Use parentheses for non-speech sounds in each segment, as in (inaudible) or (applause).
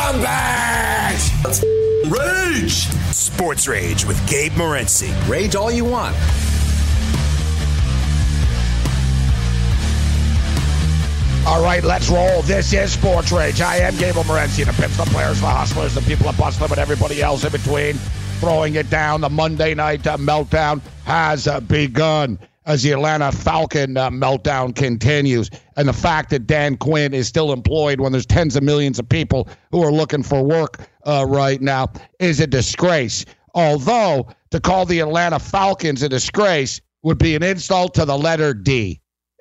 Scumbags! Rage! Sports Rage with Gabe Morency. Rage all you want. All right, let's roll. This is Sports Rage. I am Gabe Morency, the pimps, the players, the hustlers, the people that bust them, and everybody else in between. Throwing it down. The Monday night uh, meltdown has uh, begun as the Atlanta Falcon uh, meltdown continues. And the fact that Dan Quinn is still employed when there's tens of millions of people who are looking for work uh, right now is a disgrace. Although to call the Atlanta Falcons a disgrace would be an insult to the letter D.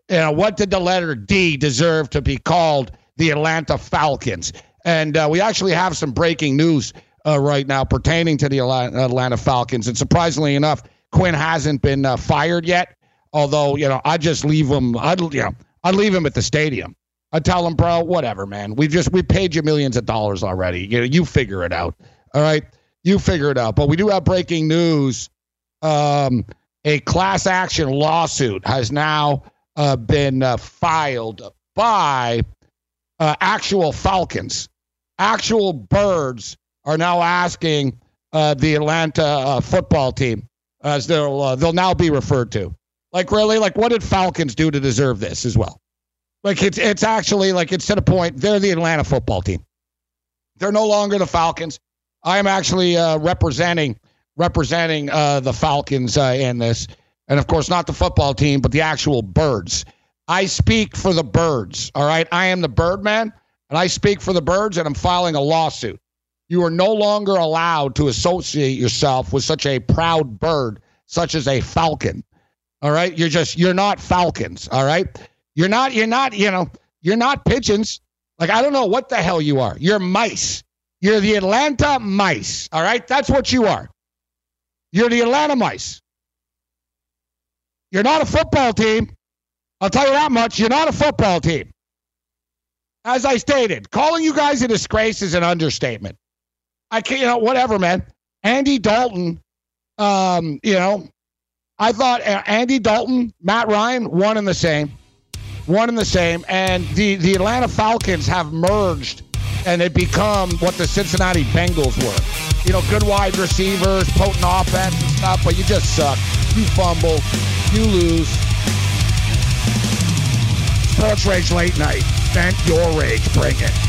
You know, what did the letter D deserve to be called the Atlanta Falcons? And uh, we actually have some breaking news uh, right now pertaining to the Atlanta Falcons. And surprisingly enough, Quinn hasn't been uh, fired yet. Although, you know, I just leave them. I'd, you know, I'd leave him at the stadium. I tell him, bro, whatever, man. We just we paid you millions of dollars already. You know, you figure it out. All right, you figure it out. But we do have breaking news. Um, a class action lawsuit has now uh, been uh, filed by uh, actual Falcons. Actual birds are now asking uh, the Atlanta uh, football team, as they'll uh, they'll now be referred to. Like really, like what did Falcons do to deserve this as well? Like it's it's actually like it's to the point they're the Atlanta football team. They're no longer the Falcons. I am actually uh, representing representing uh, the Falcons uh, in this and of course not the football team, but the actual birds. I speak for the birds. All right, I am the Birdman, and I speak for the birds, and I'm filing a lawsuit. You are no longer allowed to associate yourself with such a proud bird, such as a falcon. All right, you're just you're not falcons. All right, you're not you're not you know you're not pigeons. Like I don't know what the hell you are. You're mice. You're the Atlanta mice. All right, that's what you are. You're the Atlanta mice. You're not a football team. I'll tell you that much. You're not a football team. As I stated, calling you guys a disgrace is an understatement. I can't, you know, whatever, man. Andy Dalton, um, you know, I thought uh, Andy Dalton, Matt Ryan, one and the same, one and the same, and the the Atlanta Falcons have merged and they become what the Cincinnati Bengals were. You know, good wide receivers, potent offense and stuff, but you just suck. You fumble, you lose. Sports Rage Late Night. Vent your rage. Bring it.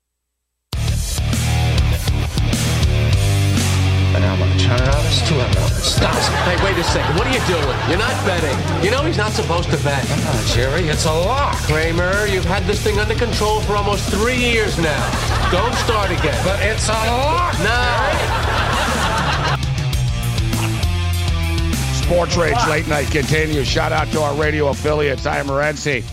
Gonna turn on his two Stop. Hey, wait a second. What are you doing? You're not betting. You know he's not supposed to bet. Uh, Jerry, it's a lock. Kramer, you've had this thing under control for almost three years now. Don't start again. But it's a lock. No. Sports Rage Late Night continues. Shout out to our radio affiliates. I am Morency.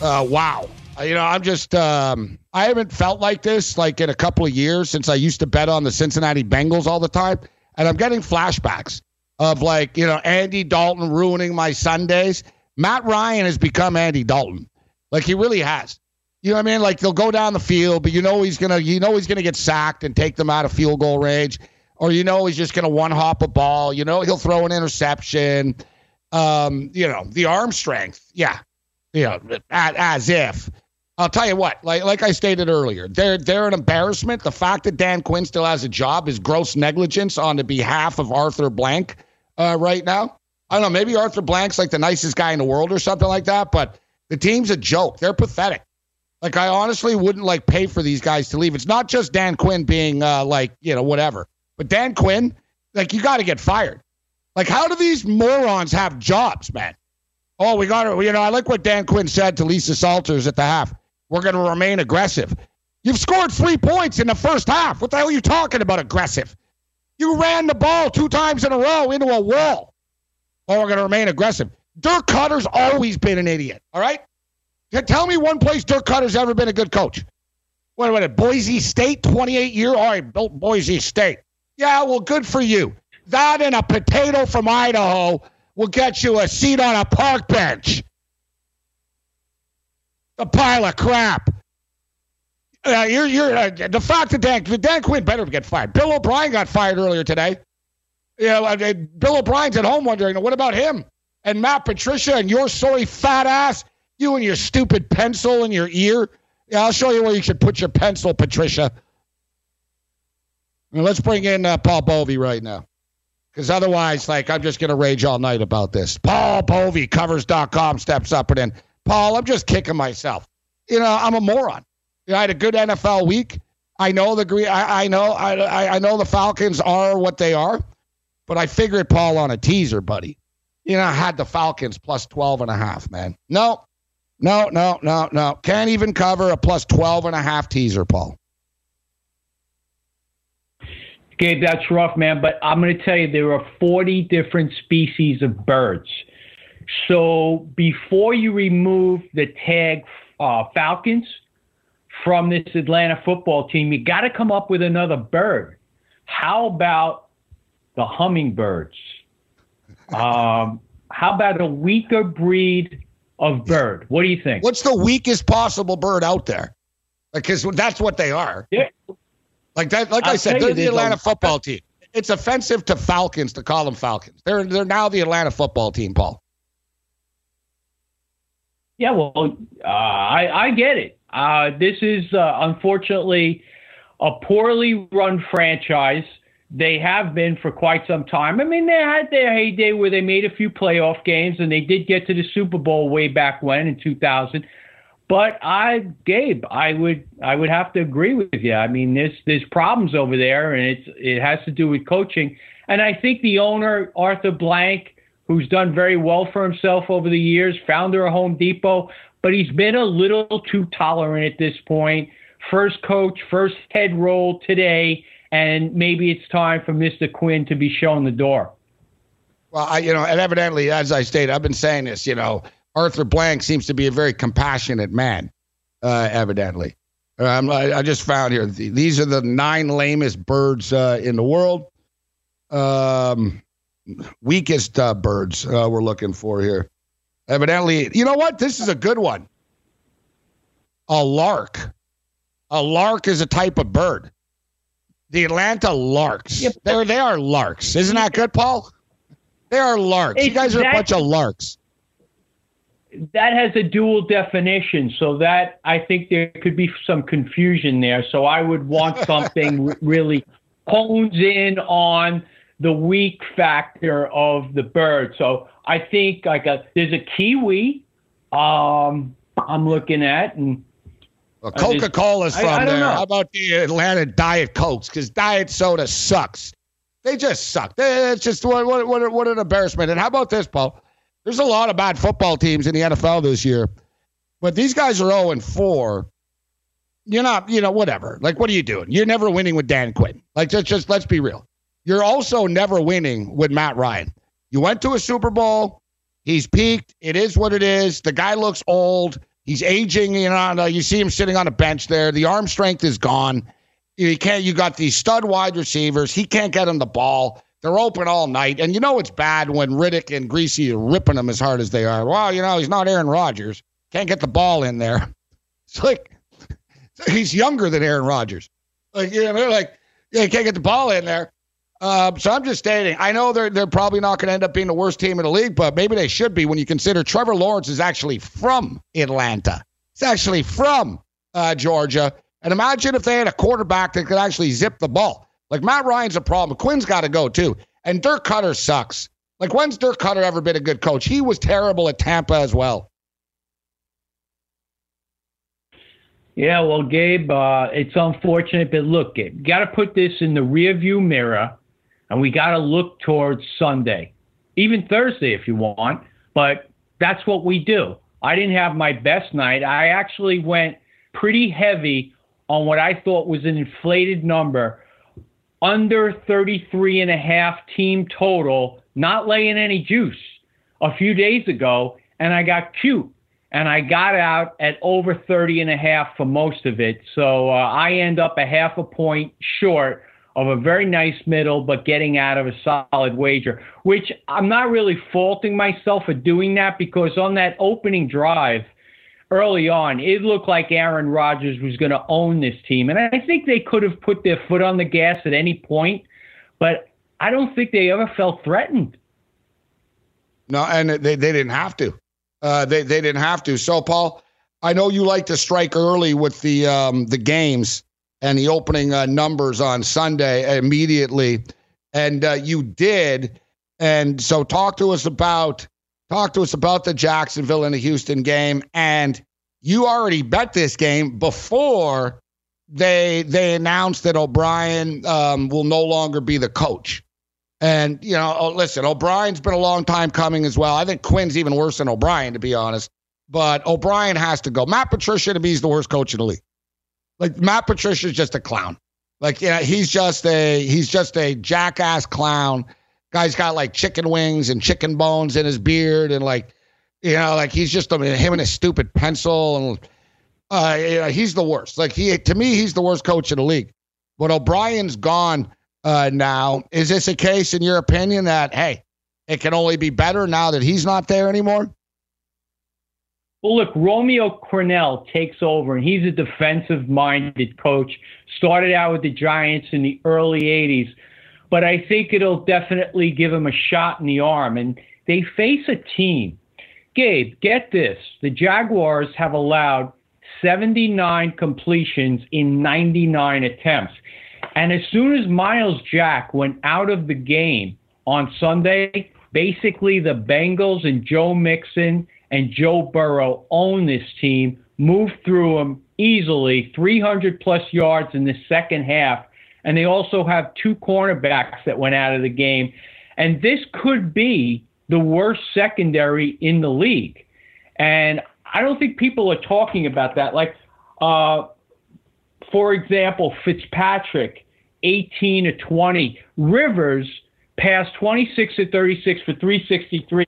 Uh, wow. Uh, You know, I'm just, um, I haven't felt like this like in a couple of years since I used to bet on the Cincinnati Bengals all the time. And I'm getting flashbacks of like, you know, Andy Dalton ruining my Sundays. Matt Ryan has become Andy Dalton. Like he really has. You know what I mean? Like they'll go down the field, but you know he's gonna you know he's gonna get sacked and take them out of field goal range. Or you know he's just gonna one hop a ball. You know, he'll throw an interception. Um, you know, the arm strength. Yeah. You know, as, as if. I'll tell you what, like like I stated earlier, they're they're an embarrassment. The fact that Dan Quinn still has a job is gross negligence on the behalf of Arthur Blank uh, right now. I don't know, maybe Arthur Blank's like the nicest guy in the world or something like that, but the team's a joke. They're pathetic. Like I honestly wouldn't like pay for these guys to leave. It's not just Dan Quinn being uh, like, you know, whatever. But Dan Quinn, like you got to get fired. Like how do these morons have jobs, man? Oh, we got to, you know, I like what Dan Quinn said to Lisa Salters at the half. We're going to remain aggressive. You've scored three points in the first half. What the hell are you talking about aggressive? You ran the ball two times in a row into a wall. Oh, we're going to remain aggressive. Dirk Koetter's always been an idiot, all right? Tell me one place Dirk Koetter's ever been a good coach. Wait a minute, Boise State, 28 year? All right, built Boise State. Yeah, well, good for you. That and a potato from Idaho will get you a seat on a park bench. A pile of crap. Uh, you're, you're, uh, the fact that Dan, Dan Quinn better get fired. Bill O'Brien got fired earlier today. You know, uh, Bill O'Brien's at home wondering, what about him? And Matt Patricia and your sorry fat ass, you and your stupid pencil in your ear. Yeah, I'll show you where you should put your pencil, Patricia. Now, let's bring in uh, Paul Bovi right now. Because otherwise, like, I'm just going to rage all night about this. Paul Bovi, covers.com, steps up and in. Paul, I'm just kicking myself. You know, I'm a moron. You know, I had a good NFL week. I know the green. I, know. I, I know the Falcons are what they are, but I figured Paul on a teaser, buddy. You know, I had the Falcons plus 12 and a half, man. No, no, no, no, no. Can't even cover a plus 12 and a half teaser, Paul. Gabe, that's rough, man. But I'm going to tell you, there are 40 different species of birds. So before you remove the tag uh, Falcons from this Atlanta football team, you got to come up with another bird. How about the hummingbirds? (laughs) Um, how about a weaker breed of bird? What do you think? What's the weakest possible bird out there? Because that's what they are. Yeah. Like that. Like I'll I said, they're the Atlanta football team. It's offensive to Falcons to call them Falcons. They're they're now the Atlanta football team, Paul. Yeah, well, uh, I, I get it. Uh, this is uh, unfortunately a poorly run franchise. They have been for quite some time. I mean, they had their heyday where they made a few playoff games and they did get to the Super Bowl way back when in 2000. But I, Gabe, I would I would have to agree with you. I mean, there's there's problems over there, and it's it has to do with coaching. And I think the owner Arthur Blank, who's done very well for himself over the years, founder of Home Depot, but he's been a little too tolerant at this point. First coach, first head role today, and maybe it's time for Mr. Quinn to be shown the door. Well, I, you know, and evidently, as I stated, I've been saying this. You know, Arthur Blank seems to be a very compassionate man. Uh, evidently, um, I, I just found here these are the nine lamest birds uh, in the world. Um, weakest uh, birds uh, we're looking for here. Evidently, you know what? This is a good one. A lark. A lark is a type of bird. The Atlanta Larks. They're, they are larks. Isn't that good, Paul? They are larks. you guys are a bunch of larks. that has a dual definition, so that I think there could be some confusion there. So I would want (laughs) something really hones in on the weak factor of the bird. So I think like a there's a kiwi. Um, I'm looking at and Well, Coca Cola's I- from I don't there. know. How about the Atlanta Diet Cokes? Because diet soda sucks. They just suck. It's just what what what, what an embarrassment. And how about this, Paul? There's a lot of bad football teams in the NFL this year, but these guys are 0 and 4. You're not, you know, whatever. Like, what are you doing? You're never winning with Dan Quinn. Like, just, just let's be real. You're also never winning with Matt Ryan. You went to a Super Bowl. He's peaked. It is what it is. The guy looks old. He's aging. You know, uh, you see him sitting on a bench there. The arm strength is gone. You can't. You got these stud wide receivers. He can't get him the ball. They're open all night, and you know it's bad when Riddick and Griese are ripping them as hard as they are. Well, you know he's not Aaron Rodgers. Can't get the ball in there. (laughs) It's like (laughs) he's younger than Aaron Rodgers. Like you know, they're like, yeah, can't get the ball in there. Um, so I'm just stating. I know they're they're probably not going to end up being the worst team in the league, but maybe they should be when you consider Trevor Lawrence is actually from Atlanta. He's actually from uh, Georgia. And imagine if they had a quarterback that could actually zip the ball. Like Matt Ryan's a problem. Quinn's got to go too. And Dirk Koetter sucks. Like when's Dirk Koetter ever been a good coach? He was terrible at Tampa as well. Yeah, well, Gabe, uh, it's unfortunate, but look, Gabe, got to put this in the rearview mirror, and we got to look towards Sunday, even Thursday if you want. But that's what we do. I didn't have my best night. I actually went pretty heavy on what I thought was an inflated number, under 33 and a half team total, not laying any juice a few days ago, and I got cute and I got out at over 30 and a half for most of it. So uh, I end up a half a point short of a very nice middle, but getting out of a solid wager, which I'm not really faulting myself for doing that because on that opening drive early on, it looked like Aaron Rodgers was going to own this team. And I think they could have put their foot on the gas at any point, but I don't think they ever felt threatened. No, and they, they didn't have to. Uh, they they didn't have to. So, Paul, I know you like to strike early with the um, the games and the opening uh, numbers on Sunday immediately, and uh, you did. And so, talk to us about talk to us about the Jacksonville and the Houston game. And you already bet this game before they they announced that O'Brien um, will no longer be the coach. And, you know, oh, listen, O'Brien's been a long time coming as well. I think Quinn's even worse than O'Brien, to be honest. But O'Brien has to go. Matt Patricia, to me, is the worst coach in the league. Like, Matt Patricia's just a clown. Like, yeah, he's just a he's just a jackass clown. Guy's got like chicken wings and chicken bones in his beard, and like, you know, like he's just I mean, him and his stupid pencil, and uh, you know, he's the worst. Like he, to me, he's the worst coach in the league. But O'Brien's gone uh, now. Is this a case, in your opinion, that hey, it can only be better now that he's not there anymore? Well, look, Romeo Crennel takes over, and he's a defensive minded coach. Started out with the Giants in the early 80s, but I think it'll definitely give him a shot in the arm. And they face a team. Gabe, get this the Jaguars have allowed 79 completions in 99 attempts. And as soon as Myles Jack went out of the game on Sunday, basically the Bengals and Joe Mixon and Joe Burrow own this team, moved through them easily, 300 plus yards in the second half. And they also have two cornerbacks that went out of the game. And this could be the worst secondary in the league. And I don't think people are talking about that. Like, uh, for example, Fitzpatrick, 18 to 20. Rivers passed 26 to 36 for 363.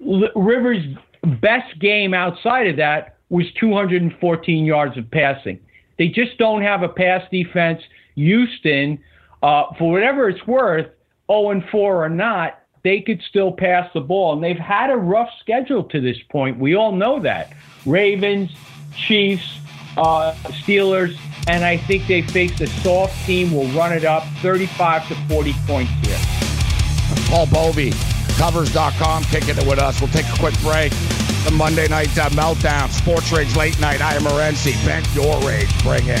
Rivers' best game outside of that was 214 yards of passing. They just don't have a pass defense. Houston, uh, for whatever it's worth, 0 and 4 or not, they could still pass the ball. And they've had a rough schedule to this point. We all know that. Ravens, Chiefs, uh, Steelers, and I think they face a soft team. Will run it up 35 to 40 points here. Paul Bovi Teamcovers.com, kicking it with us. We'll take a quick break. The Monday Night uh, Meltdown, Sports Rage Late Night. I am Morency. Vent your rage. Bring it.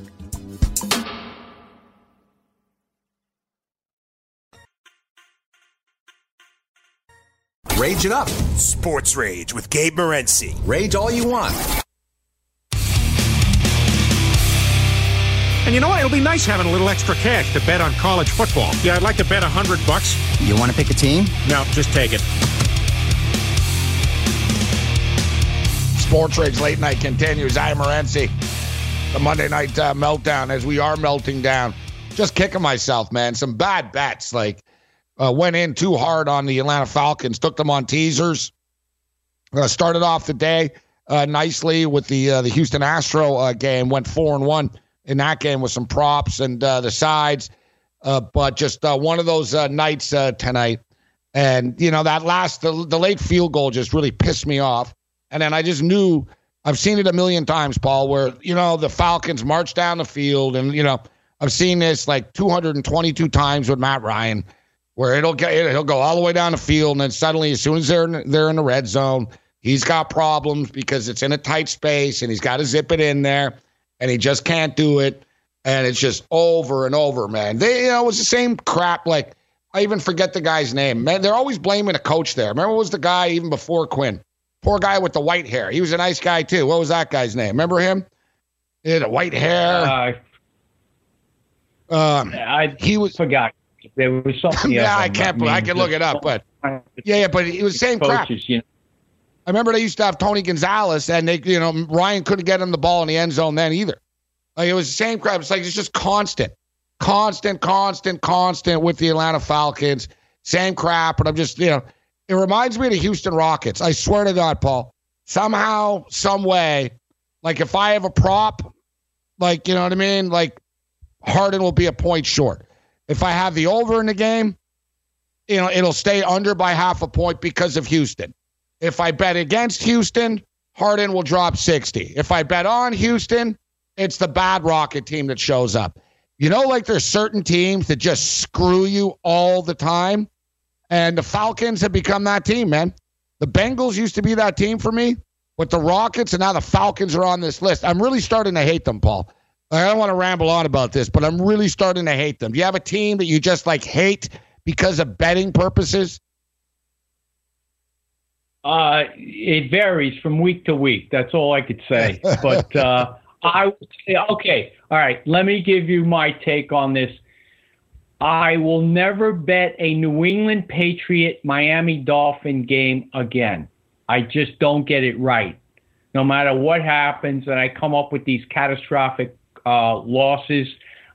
Rage it up. Sports Rage with Gabe Morency. Rage all you want. And you know what? It'll be nice having a little extra cash to bet on college football. Yeah, I'd like to bet a hundred bucks. You want to pick a team? No, just take it. Sports Rage Late Night continues. I am Morency. The Monday Night uh, Meltdown as we are melting down. Just kicking myself, man. Some bad bets. Like, uh, went in too hard on the Atlanta Falcons, took them on teasers. Uh, started off the day uh, nicely with the uh, the Houston Astro uh, game, went four and one in that game with some props and uh, the sides, but just one of those nights tonight. And you know that last the, the late field goal just really pissed me off. And then I just knew I've seen it a million times, Paul, where you know the Falcons march down the field, and you know I've seen this like 222 times with Matt Ryan where it'll get he'll go all the way down the field, and then suddenly, as soon as they're in, they're in the red zone, he's got problems because it's in a tight space, and he's got to zip it in there, and he just can't do it, and it's just over and over, man. They, you know, it was the same crap. Like I even forget the guy's name. Man, they're always blaming a coach there. Remember, was the guy even before Quinn? Poor guy with the white hair. He was a nice guy too. What was that guy's name? Remember him? He had a white hair. Uh, um, I he was forgot. There was something. (laughs) yeah, I can't. I, I can look it up, but yeah, yeah, but it was the same coaches, crap. You know. I remember they used to have Tony Gonzalez, and they, you know, Ryan couldn't get him the ball in the end zone then either. Like it was the same crap. It's like it's just constant, constant, constant, constant with the Atlanta Falcons. Same crap, but I'm just, you know, it reminds me of the Houston Rockets. I swear to God, Paul. Somehow, some way, like if I have a prop, like you know what I mean, like Harden will be a point short. If I have the over in the game, you know, it'll stay under by half a point because of Houston. If I bet against Houston, Harden will drop 60. If I bet on Houston, it's the bad Rocket team that shows up. You know, like there's certain teams that just screw you all the time. And the Falcons have become that team, man. The Bengals used to be that team for me, but the Rockets and now the Falcons are on this list. I'm really starting to hate them, Paul. I don't want to ramble on about this, but I'm really starting to hate them. Do you have a team that you just like hate because of betting purposes? Uh, it varies from week to week. That's all I could say. (laughs) but uh, I would say, okay, all right. Let me give you my take on this. I will never bet a New England Patriot Miami Dolphin game again. I just don't get it right. No matter what happens, and I come up with these catastrophic uh, losses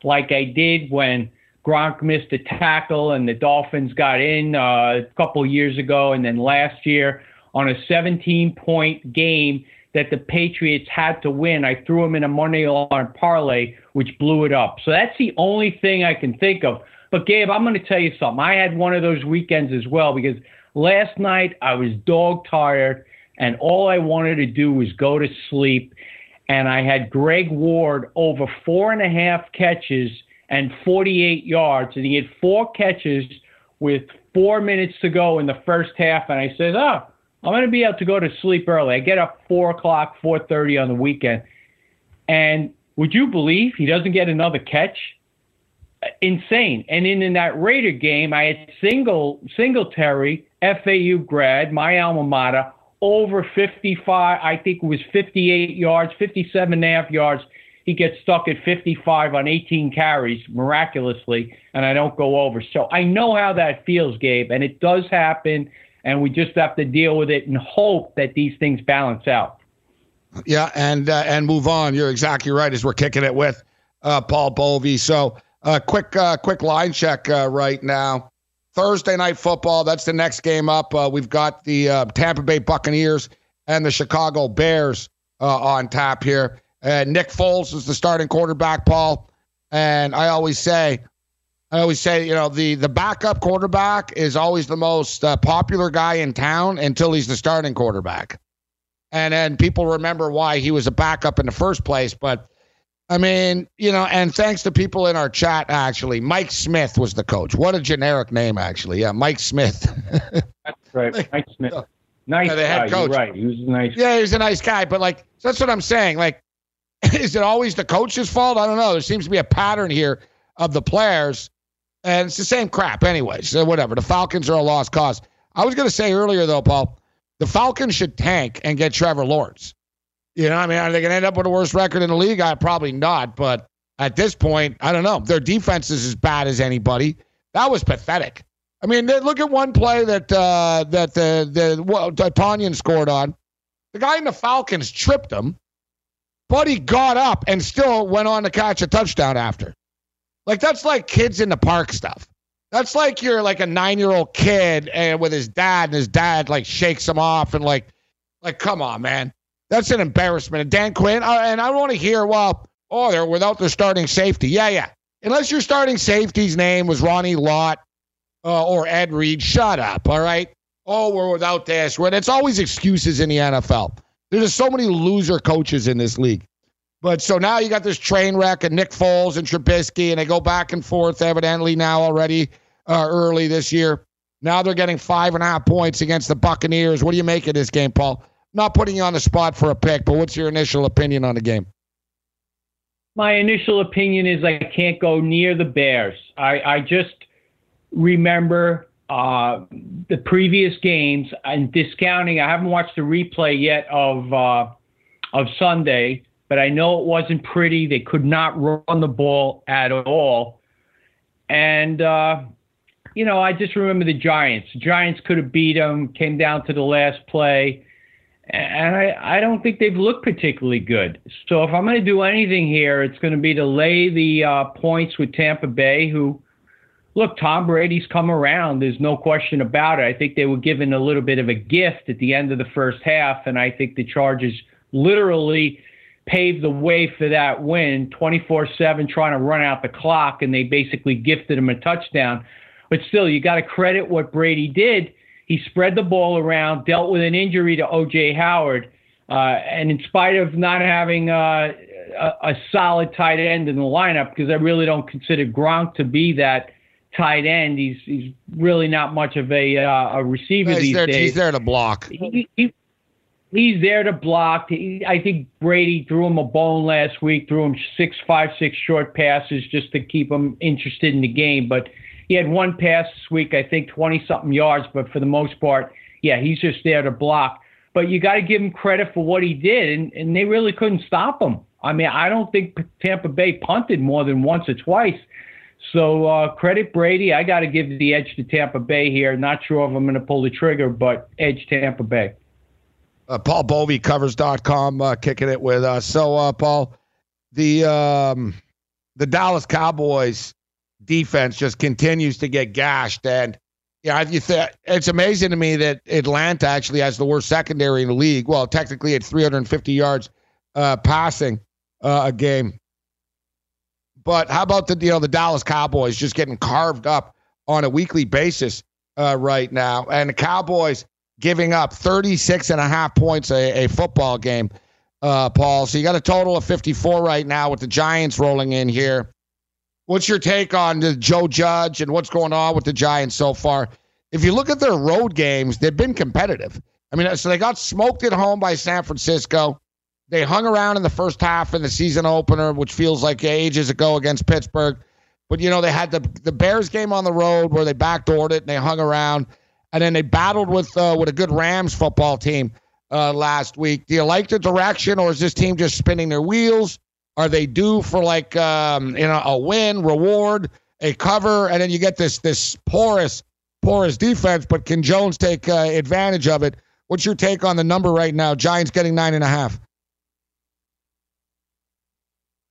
like I did when Gronk missed a tackle and the Dolphins got in uh, a couple years ago, and then last year on a 17 point game that the Patriots had to win. I threw them in a money line parlay, which blew it up. So that's the only thing I can think of. But Gabe, I'm going to tell you something. I had one of those weekends as well because last night I was dog tired and all I wanted to do was go to sleep and I had Greg Ward over four and a half catches and 48 yards, and he had four catches with four minutes to go in the first half, and I said, "Oh, I'm going to be able to go to sleep early. I get up four o'clock, 4:30 on the weekend, and would you believe he doesn't get another catch? Insane. And in, in that Raider game, I had single Singletary, FAU grad, my alma mater, over 55. I think it was 58 yards, 57 and a half yards. He gets stuck at 55 on 18 carries miraculously, and I don't go over. So I know how that feels, Gabe, and it does happen, and we just have to deal with it and hope that these things balance out. Yeah, and uh, and move on. You're exactly right. As we're kicking it with uh, Paul Bovi. So, uh, quick uh, quick line check uh, right now. Thursday night football. That's the next game up. Uh, we've got the uh, Tampa Bay Buccaneers and the Chicago Bears uh, on tap here. And Nick Foles is the starting quarterback, Paul. And I always say, I always say, you know, the the backup quarterback is always the most uh, popular guy in town until he's the starting quarterback. And then people remember why he was a backup in the first place. But I mean, you know, and thanks to people in our chat, actually, Mike Smith was the coach. What a generic name, actually. Yeah, Mike Smith. (laughs) That's right, Mike Smith. Nice Yeah, the head guy. coach. You're right. He was a nice. Yeah, he's a nice guy, but like that's what I'm saying. Like, (laughs) is it always the coach's fault? I don't know. There seems to be a pattern here of the players, and it's the same crap anyway. So whatever. The Falcons are a lost cause. I was going to say earlier though, Paul, the Falcons should tank and get Trevor Lawrence. You know, I mean, are they going to end up with the worst record in the league? I probably not, but at this point, I don't know. Their defense is as bad as anybody. That was pathetic. I mean, look at one play that uh, that the the well, Tonyan scored on. The guy in the Falcons tripped him, but he got up and still went on to catch a touchdown after. Like that's like kids in the park stuff. That's like you're like a nine year old kid and with his dad, and his dad like shakes him off and like, like come on, man, that's an embarrassment. And Dan Quinn, uh, and I want to hear, well, oh, they're without their starting safety. Yeah, yeah. Unless your starting safety's name was Ronnie Lott uh, or Ed Reed, shut up. All right. Oh, we're without this. Well, It's always excuses in the NFL. There's so many loser coaches in this league. But so now you got this train wreck and Nick Foles and Trubisky, and they go back and forth evidently now already uh, early this year. Now they're getting five and a half points against the Buccaneers. What do you make of this game, Paul? Not putting you on the spot for a pick, but what's your initial opinion on the game? My initial opinion is I can't go near the Bears. I, I just remember uh, the previous games and discounting. I haven't watched the replay yet of uh, of Sunday, but I know it wasn't pretty. They could not run the ball at all, and uh, you know I just remember the Giants. The Giants could have beat them. Came down to the last play and I, I don't think they've looked particularly good. So if I'm going to do anything here, it's going to be to lay the uh, points with Tampa Bay, who, look, Tom Brady's come around. There's no question about it. I think they were given a little bit of a gift at the end of the first half, and I think the Chargers literally paved the way for that win 24 7 trying to run out the clock, and they basically gifted him a touchdown. But still, you got to credit what Brady did he spread the ball around, dealt with an injury to O.J. Howard, uh, and in spite of not having uh, a, a solid tight end in the lineup, because I really don't consider Gronk to be that tight end. He's he's really not much of a uh, a receiver he's, these there, days. he's there to block. He, he, he's there to block. He, I think Brady threw him a bone last week, threw him six, five, six short passes just to keep him interested in the game, but. He had one pass this week, I think 20 something yards, but for the most part, yeah, he's just there to block. But you got to give him credit for what he did, and, and they really couldn't stop him. I mean, I don't think Tampa Bay punted more than once or twice. So uh, credit Brady. I got to give the edge to Tampa Bay here. Not sure if I'm going to pull the trigger, but edge Tampa Bay. Uh, Paul Bovi covers.com uh, kicking it with us. So, uh, Paul, the um, the Dallas Cowboys defense just continues to get gashed. And yeah, you th- it's amazing to me that Atlanta actually has the worst secondary in the league. Well, technically, at 350 yards uh, passing uh, a game. But how about the you know the Dallas Cowboys just getting carved up on a weekly basis uh, right now, and the Cowboys giving up 36 and a half points a, a football game. uh, Paul. So you got a total of 54 right now with the Giants rolling in here. What's your take on the Joe Judge and what's going on with the Giants so far? If you look at their road games, they've been competitive. I mean, so they got smoked at home by San Francisco. They hung around in the first half in the season opener, which feels like ages ago against Pittsburgh. But you know, they had the the Bears game on the road where they backdoored it and they hung around, and then they battled with uh, with a good Rams football team uh, last week. Do you like the direction, or is this team just spinning their wheels? Are they due for like um, you know a win, reward, a cover, and then you get this this porous porous defense? But can Jones take uh, advantage of it? What's your take on the number right now? Giants getting nine and a half.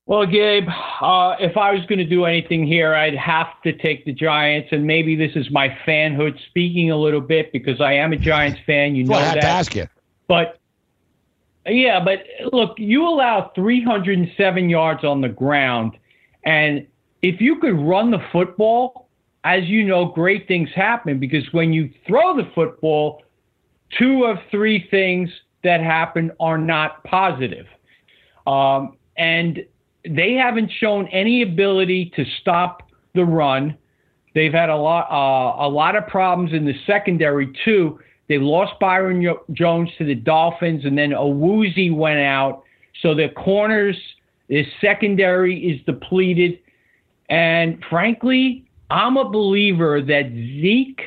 Well, Gabe, uh, if I was going to do anything here, I'd have to take the Giants, and maybe this is my fanhood speaking a little bit because I am a Giants fan. You know well, I had that. to ask you. But yeah, but look, you allow 307 yards on the ground, and if you could run the football, as you know, great things happen because when you throw the football, two of three things that happen are not positive. Um, and they haven't shown any ability to stop the run. They've had a lot, uh, a lot of problems in the secondary too. They lost Byron Jones to the Dolphins, and then Awuzie went out. So their corners, their secondary is depleted. And frankly, I'm a believer that Zeke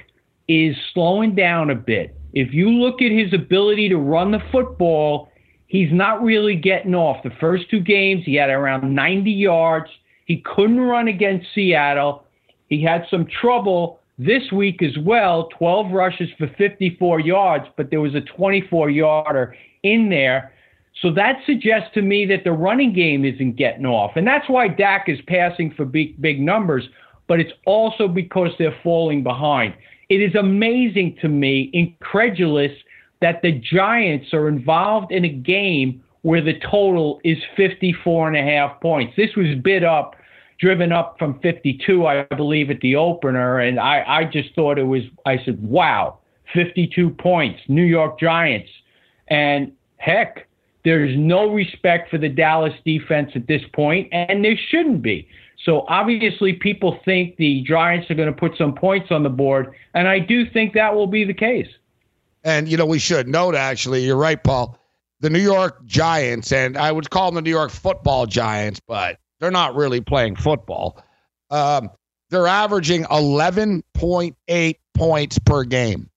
is slowing down a bit. If you look at his ability to run the football, he's not really getting off. The first two games, he had around 90 yards. He couldn't run against Seattle. He had some trouble this week as well 12 rushes for 54 yards, but there was a 24 yarder in there. So that suggests to me that the running game isn't getting off. And that's why Dak is passing for big, big numbers, but it's also because they're falling behind. It is amazing to me, incredulous, that the Giants are involved in a game where the total is 54 and a half points. This was bid up, driven up from 52, I believe, at the opener. And I, I just thought it was, I said, wow, 52 points, New York Giants. And heck, there's no respect for the Dallas defense at this point, and there shouldn't be. So obviously, people think the Giants are going to put some points on the board, and I do think that will be the case. And, you know, we should note, actually, you're right, Paul. The New York Giants, and I would call them the New York football Giants, but they're not really playing football. Um, they're averaging 11.8 points per game.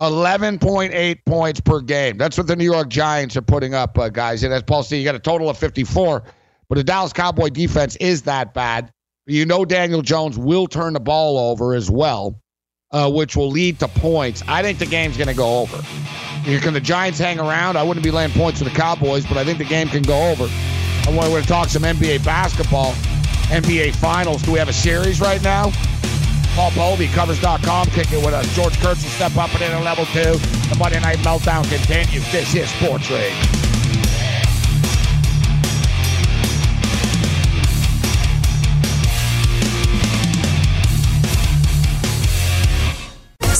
11.8 points per game. That's what the New York Giants are putting up, uh, guys. And as Paul said, you got a total of 54, but the Dallas Cowboy defense is that bad. You know Daniel Jones will turn the ball over as well uh, which will lead to points. I think the game's going to go over. Can the Giants hang around? I wouldn't be laying points for the Cowboys, but I think the game can go over. I want to talk some NBA basketball, NBA Finals. Do we have a series right now? Paul Bovi, covers.com, kicking with us. George Kurtz will step up and in at level two. The Monday Night Meltdown continues. This is Sports Rage.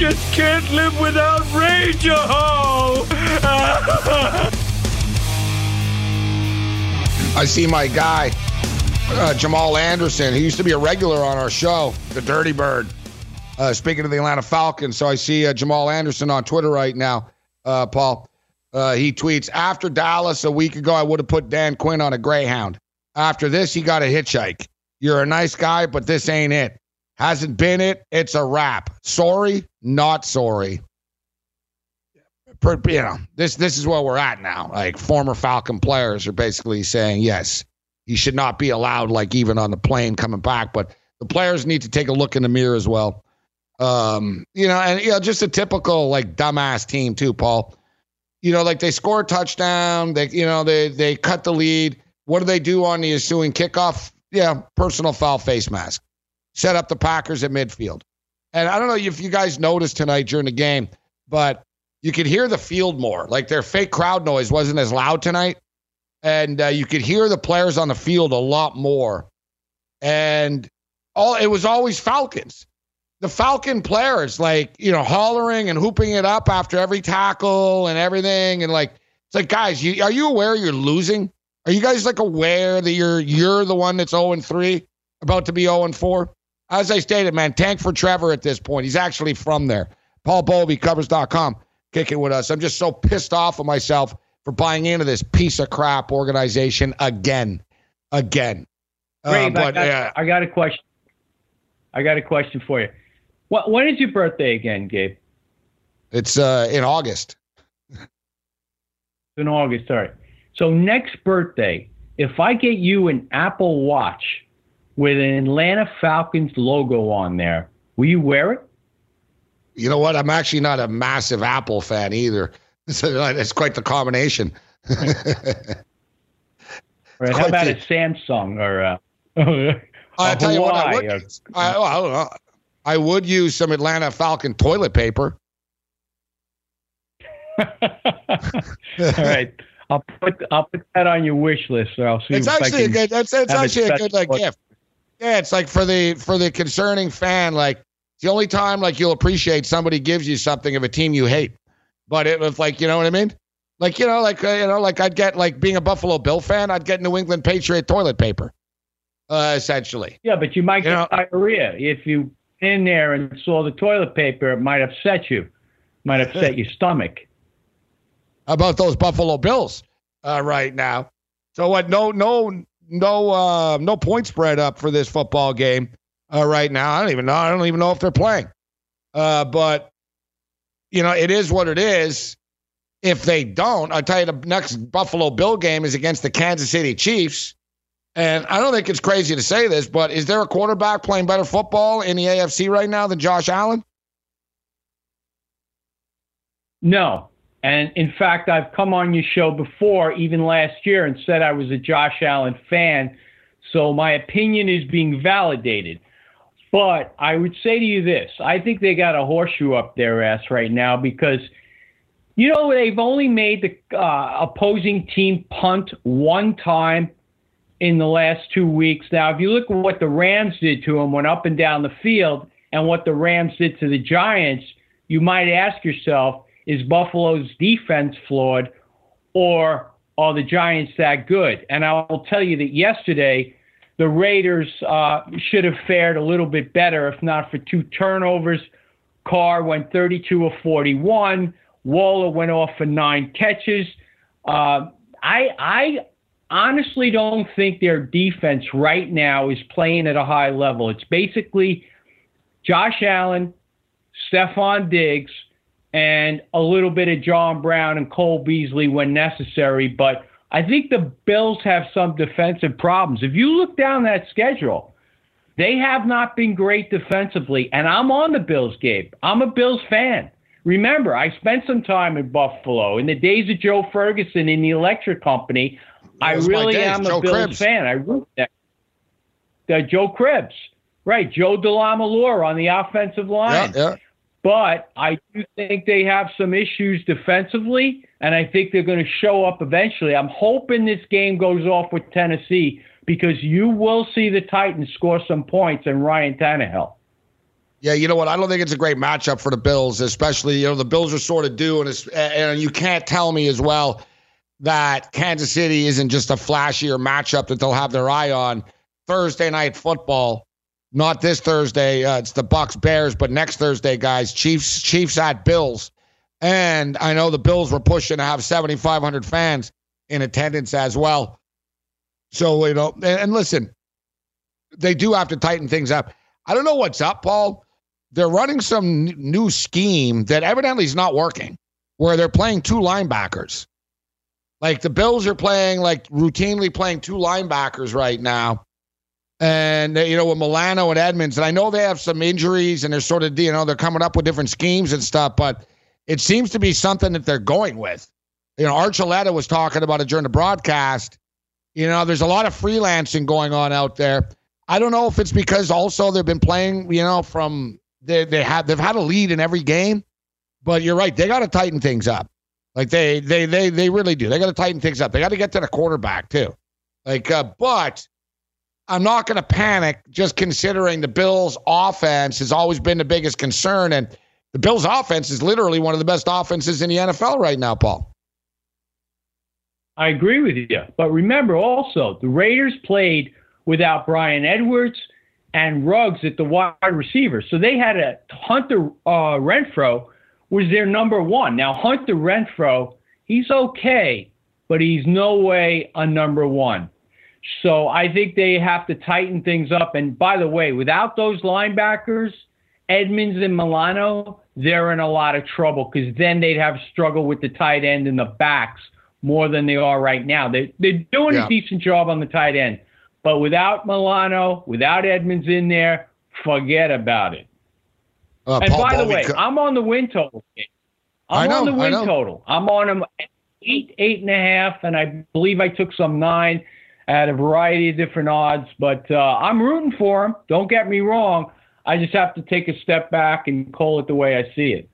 Just can't live without Rage I see my guy, uh, Jamal Anderson. He used to be a regular on our show, the Dirty Bird. Uh, speaking of the Atlanta Falcons, so I see uh, Jamal Anderson on Twitter right now. Uh, Paul, uh, he tweets after Dallas a week ago, I would have put Dan Quinn on a Greyhound. After this, he got a hitchhike. You're a nice guy, but this ain't it. Hasn't been it. It's a wrap. Sorry, not sorry. You know, this this is where we're at now. Like former Falcon players are basically saying, yes, he should not be allowed, like even on the plane coming back. But the players need to take a look in the mirror as well. Um, you know, and you know, just a typical like dumbass team too, Paul. You know, like they score a touchdown, they you know, they they cut the lead What do they do on the ensuing kickoff? Yeah, personal foul face mask. Set up the Packers at midfield. And I don't know if you guys noticed tonight during the game, but you could hear the field more. Like their fake crowd noise wasn't as loud tonight. And uh, you could hear the players on the field a lot more. And all it was always Falcons. The Falcon players, like, you know, hollering and hooping it up after every tackle and everything. And like, it's like, guys, you, are you aware you're losing? Are you guys like aware that you're you're the one that's 0 and 3, about to be 0 and 4? As I stated, man, tank for Trevor at this point. He's actually from there. Paul Bovi, covers.com, kicking with us. I'm just so pissed off of myself for buying into this piece of crap organization again. Again. Ray, uh, but, I, got, yeah. I got a question. I got a question for you. What, when is your birthday again, Gabe? It's uh, in August. in August, sorry. So next birthday, if I get you an Apple Watch with an Atlanta Falcons logo on there, will you wear it? You know what? I'm actually not a massive Apple fan either. (laughs) So uh, it's quite the combination. (laughs) right. How about the, a Samsung or (laughs) a, I'll tell you what, I would, or, I, I, don't know. I would use some Atlanta Falcon toilet paper. All right. I'll put I'll put that on your wish list, or I'll see. It's actually a good. That's, that's actually a good like gift. Yeah, it's like for the for the concerning fan, like it's the only time like you'll appreciate somebody gives you something of a team you hate. But it was like you know what I mean. Like you know, like uh, you know, like I'd get like being a Buffalo Bill fan, I'd get New England Patriot toilet paper, uh, essentially. Yeah, but you might get know? diarrhea if you in there and saw the toilet paper. It might upset you, might upset your stomach (laughs) about those Buffalo Bills uh, right now. So what? No, no, no, uh, no point spread up for this football game uh, right now. I don't even know. I don't even know if they're playing. Uh, but you know, it is what it is. If they don't, I tell you, the next Buffalo Bill game is against the Kansas City Chiefs. And I don't think it's crazy to say this, but is there a quarterback playing better football in the AFC right now than Josh Allen? No, and in fact, I've come on your show before, even last year, and said I was a Josh Allen fan. So my opinion is being validated. But I would say to you this I think they got a horseshoe up their ass right now because, you know, they've only made the uh, opposing team punt one time in the last two weeks. Now, if you look at what the Rams did to them, went up and down the field, and what the Rams did to the Giants, you might ask yourself, is Buffalo's defense flawed or are the Giants that good? And I will tell you that yesterday, the Raiders uh, should have fared a little bit better if not for two turnovers. Carr went 32 of 41. Waller went off for nine catches. Uh, I, I honestly don't think their defense right now is playing at a high level. It's basically Josh Allen, Stefon Diggs, and a little bit of John Brown and Cole Beasley when necessary. But I think the Bills have some defensive problems. If you look down that schedule, they have not been great defensively. And I'm on the Bills, Gabe. I'm a Bills fan. Remember, I spent some time in Buffalo in the days of Joe Ferguson in the electric company. I really am Joe a Bills Cribbs. fan. I root that. Uh, Joe Cribbs, right? Joe DeLamielleure on the offensive line. Yeah, yeah. But I do think they have some issues defensively, and I think they're going to show up eventually. I'm hoping this game goes off with Tennessee because you will see the Titans score some points and Ryan Tannehill. Yeah, you know what? I don't think it's a great matchup for the Bills, especially you know the Bills are sort of due, and and you can't tell me as well that Kansas City isn't just a flashier matchup that they'll have their eye on Thursday night football not this Thursday. Uh, it's the Bucks Bears, but next Thursday, guys. Chiefs Chiefs at Bills, and I know the Bills were pushing to have 7,500 fans in attendance as well. So you know, and, and listen, they do have to tighten things up. I don't know what's up, Paul. They're running some new scheme that evidently is not working, where they're playing two linebackers. Like the Bills are playing, like routinely playing two linebackers right now and you know with Milano and Edmonds, and I know they have some injuries, and they're sort of you know they're coming up with different schemes and stuff, but it seems to be something that they're going with. You know, Archuleta was talking about it during the broadcast You know, there's a lot of freelancing going on out there. I don't know if it's because also they've been playing, you know, from they they have they've had a lead in every game, but you're right, they got to tighten things up. Like they they they they really do. They got to tighten things up. They got to get to the quarterback too. Like, uh, but I'm not going to panic just considering the Bills' offense has always been the biggest concern, and the Bills' offense is literally one of the best offenses in the NFL right now, Paul. I agree with you. But remember also, the Raiders played without Bryan Edwards and Ruggs at the wide receiver. So they had a Hunter uh, Renfrow was their number one. Now, Hunter Renfrow, he's okay, but he's no way a number one. So I think they have to tighten things up. And by the way, without those linebackers, Edmonds and Milano, they're in a lot of trouble because then they'd have struggle with the tight end and the backs more than they are right now. They, they're doing yeah. a decent job on the tight end. But without Milano, without Edmonds in there, forget about it. Uh, and Paul by the way, co- I'm on the win total. I'm know, on the win total. I'm on them eight, eight and a half, and I believe I took some nine at a variety of different odds. But uh, I'm rooting for them. Don't get me wrong. I just have to take a step back and call it the way I see it.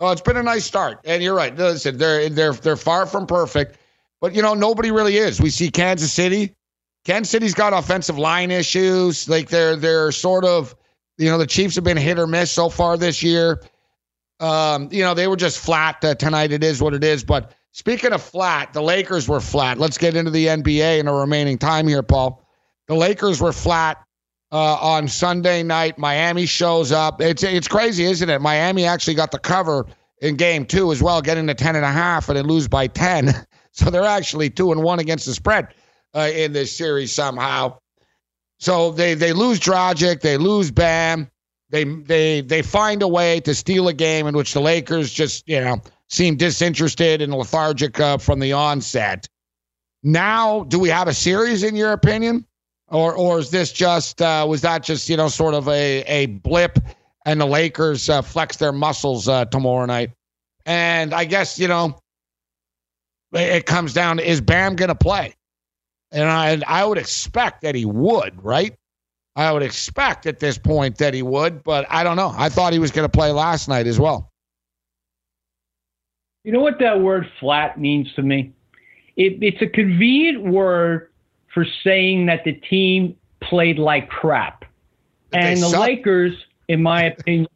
Oh, it's been a nice start, and you're right. Listen, they're they're they're far from perfect, but you know nobody really is. We see Kansas City. Kansas City's got offensive line issues. Like they're they're sort of, you know, the Chiefs have been hit or miss so far this year. Um, you know, they were just flat uh, tonight. It is what it is. But speaking of flat, the Lakers were flat. Let's get into the NBA in the remaining time here, Paul. The Lakers were flat uh, on Sunday night. Miami shows up. It's it's crazy, isn't it? Miami actually got the cover in game two as well, getting to ten and a half, and then lose by ten. (laughs) So they're actually two and one against the spread uh, in this series somehow. So they they lose Dragic, they lose Bam, they they they find a way to steal a game in which the Lakers just you know seem disinterested and lethargic uh, from the onset. Now, do we have a series in your opinion? or or is this just uh, was that just you know sort of a a blip and the Lakers uh, flex their muscles uh, tomorrow night? And I guess you know it comes down to is Bam going to play? And I, I would expect that he would, right? I would expect at this point that he would, but I don't know. I thought he was going to play last night as well. You know what that word flat means to me? It, it's a convenient word for saying that the team played like crap. and the suck. Lakers, in my opinion,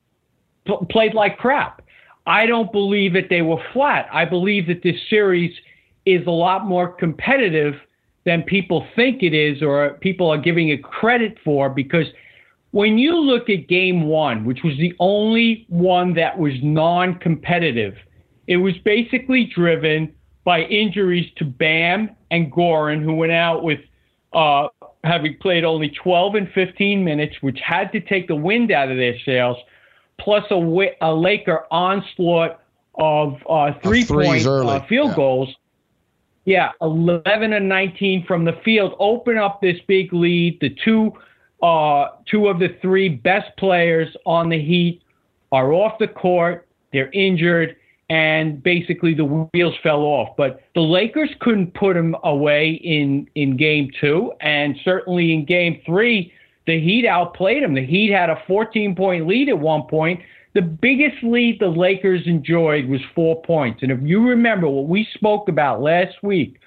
played like crap. I don't believe that they were flat. I believe that this series is a lot more competitive than people think it is or people are giving it credit for because when you look at game one, which was the only one that was non competitive, it was basically driven by injuries to Bam and Goran, who went out with uh, having played only 12 and 15 minutes, which had to take the wind out of their sails, plus a, a Laker onslaught of uh, three point uh, field yeah. goals. Yeah, 11 and 19 from the field open up this big lead. The two, uh, two of the three best players on the Heat are off the court. They're injured and basically the wheels fell off. But the Lakers couldn't put him away in in game two, and certainly in game three, the Heat outplayed him. The Heat had a 14 point lead at one point. The biggest lead the Lakers enjoyed was four points. And if you remember what we spoke about last week,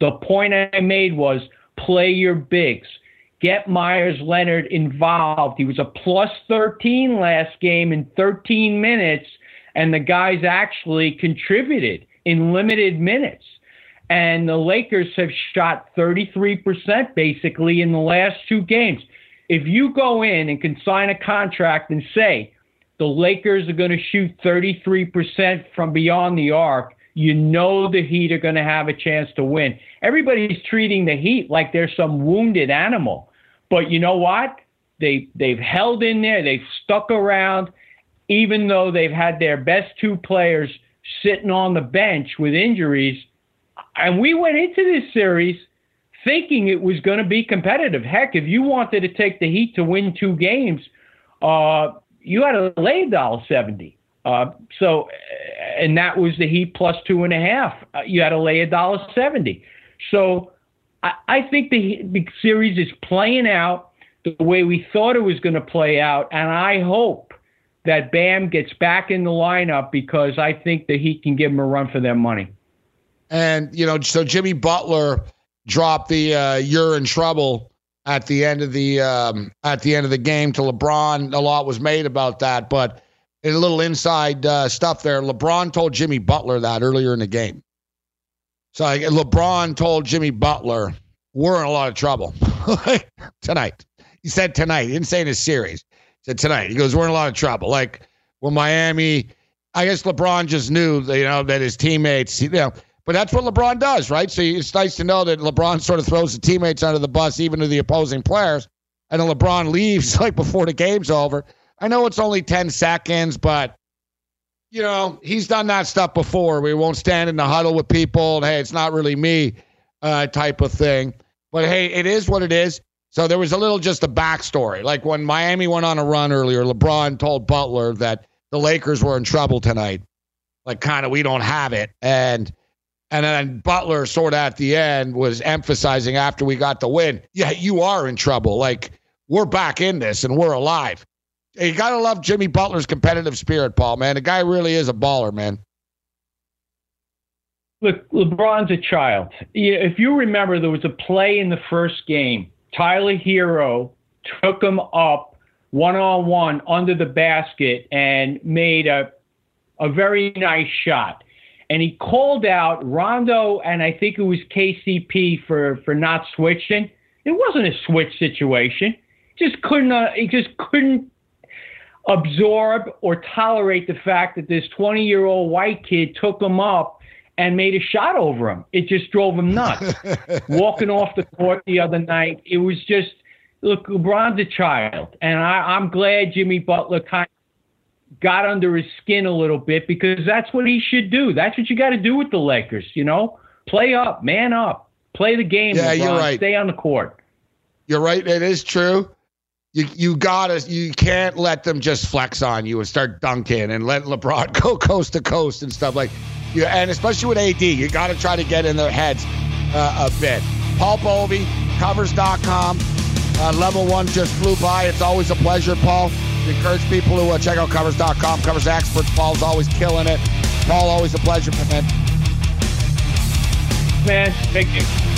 the point I made was play your bigs. Get Meyers Leonard involved. He was a plus 13 last game in 13 minutes and the guys actually contributed in limited minutes. And the Lakers have shot 33% basically in the last two games. If you go in and can sign a contract and say the Lakers are going to shoot 33% from beyond the arc, you know the Heat are going to have a chance to win. Everybody's treating the Heat like they're some wounded animal. But you know what? They they've held in there, they've stuck around, even though they've had their best two players sitting on the bench with injuries. And we went into this series thinking it was going to be competitive. Heck, if you wanted to take the Heat to win two games, uh, you had to lay dollar seventy. Uh, so, and that was the Heat plus two and a half. Uh, you had to lay a dollar seventy. So, I, I think the, the series is playing out the way we thought it was going to play out, and I hope that Bam gets back in the lineup because I think that he can give them a run for their money. And you know, so Jimmy Butler dropped the uh, "you're in trouble" at the end of the um, at the end of the game to LeBron. A lot was made about that, but a little inside uh, stuff there. LeBron told Jimmy Butler that earlier in the game. So LeBron told Jimmy Butler, "We're in a lot of trouble (laughs) tonight." He said tonight. He didn't say in his series. Said tonight. He goes, "We're in a lot of trouble." Like when Miami, I guess LeBron just knew, you know, that his teammates, you know. But that's what LeBron does, right? So it's nice to know that LeBron (laughs) sort of throws the teammates under the bus, even to the opposing players. And then LeBron (laughs) leaves like before the game's over. I know it's only 10 seconds, but you know, he's done that stuff before. We won't stand in the huddle with people and hey, it's not really me uh, type of thing. But hey, it is what it is. So there was a little just a backstory. Like when Miami went on a run earlier, LeBron told Butler that the Lakers were in trouble tonight. Like kind of we don't have it. And and then Butler sort of at the end was emphasizing after we got the win, yeah, you are in trouble. Like we're back in this and we're alive. You got to love Jimmy Butler's competitive spirit, Paul, man. The guy really is a baller, man. Look, LeBron's a child. If you remember, there was a play in the first game. Tyler Herro took him up one on one under the basket and made a a very nice shot. And he called out Rondo and I think it was KCP for for not switching. It wasn't a switch situation. Just couldn't. Uh, he just couldn't absorb or tolerate the fact that this 20 year old white kid took him up and made a shot over him. It just drove him nuts. (laughs) Walking off the court the other night, it was just look, LeBron's a child, and I, I'm glad Jimmy Butler kind of got under his skin a little bit because that's what he should do. That's what you got to do with the Lakers, you know? Play up, man up, play the game. Yeah, LeBron. you're right. Stay on the court. You're right. It is true. You you gotta you can't let them just flex on you and start dunking and let LeBron (laughs) go coast to coast and stuff like. You and especially with AD, you got to try to get in their heads uh, a bit. Paul Bovi, covers.com. Uh, level one just flew by. It's always a pleasure, Paul. We encourage people to uh, check out covers.com. Covers experts. Paul's always killing it. Paul, always a pleasure, man. Man, thank you.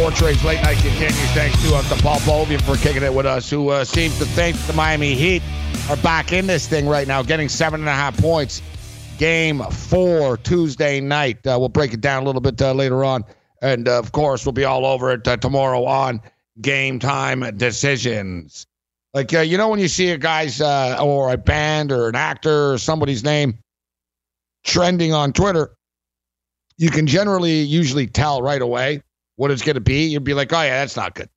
Sports Late Night continues. Thanks to, uh, to Paul Bovian for kicking it with us, who uh, seems to think the Miami Heat are back in this thing right now, getting seven and a half points. Game four Tuesday night. Uh, we'll break it down a little bit uh, later on. And uh, of course, we'll be all over it uh, tomorrow on Game Time Decisions. Like, you know, when you see a guy's or a band or an actor or somebody's name trending on Twitter, you can generally usually tell right away what it's going to be. You'd be like, oh, yeah, that's not good.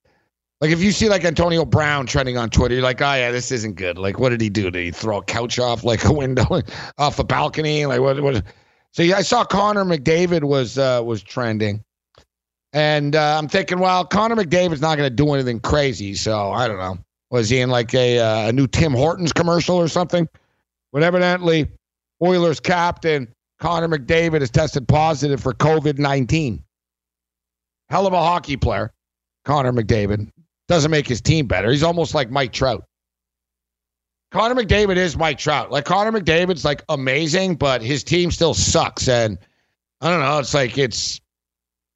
Like if you see like Antonio Brown trending on Twitter, you're like, oh yeah, this isn't good. Like, what did he do? Did he throw a couch off like (laughs) a window, off a balcony? Like what? What? So yeah, I saw Connor McDavid was uh, was trending, and uh, I'm thinking, well, Connor McDavid's not going to do anything crazy, so I don't know. Was he in like a uh, a new Tim Hortons commercial or something? But evidently, Oilers captain Connor McDavid has tested positive for COVID nineteen. Hell of a hockey player, Connor McDavid. Doesn't make his team better. He's almost like Mike Trout. Connor McDavid is Mike Trout. Like Connor McDavid's like amazing, but his team still sucks. And I don't know. It's like it's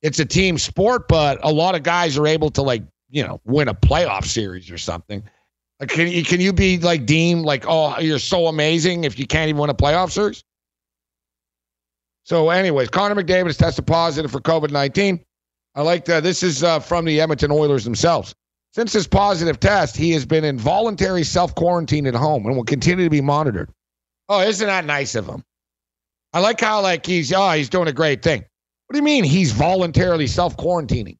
it's a team sport, but a lot of guys are able to like you know win a playoff series or something. Like, can you can you be like deemed like oh you're so amazing if you can't even win a playoff series? So, anyways, Connor McDavid has tested positive for COVID nineteen. I like that. This is uh, from the Edmonton Oilers themselves. Since his positive test, he has been in voluntary self quarantine at home and will continue to be monitored. Oh, isn't that nice of him? I like how like he's oh he's doing a great thing. What do you mean he's voluntarily self quarantining?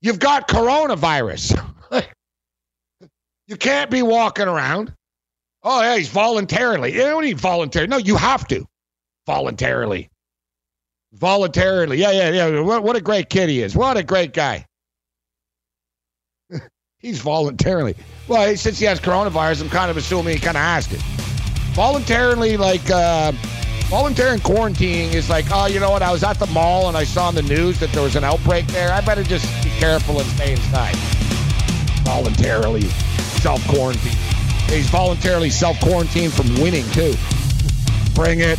You've got coronavirus. (laughs) you can't be walking around. Oh yeah, he's voluntarily. You don't need voluntary. No, you have to voluntarily. Voluntarily. Yeah, yeah, yeah. What, what a great kid he is. What a great guy. (laughs) he's voluntarily. Well, since he has coronavirus, I'm kind of assuming he kind of asked it. Voluntarily, like, uh, voluntary quarantining is like, oh, you know what? I was at the mall and I saw on the news that there was an outbreak there. I better just be careful and stay inside. Voluntarily self quarantine. He's voluntarily self quarantined from winning, too. Bring it.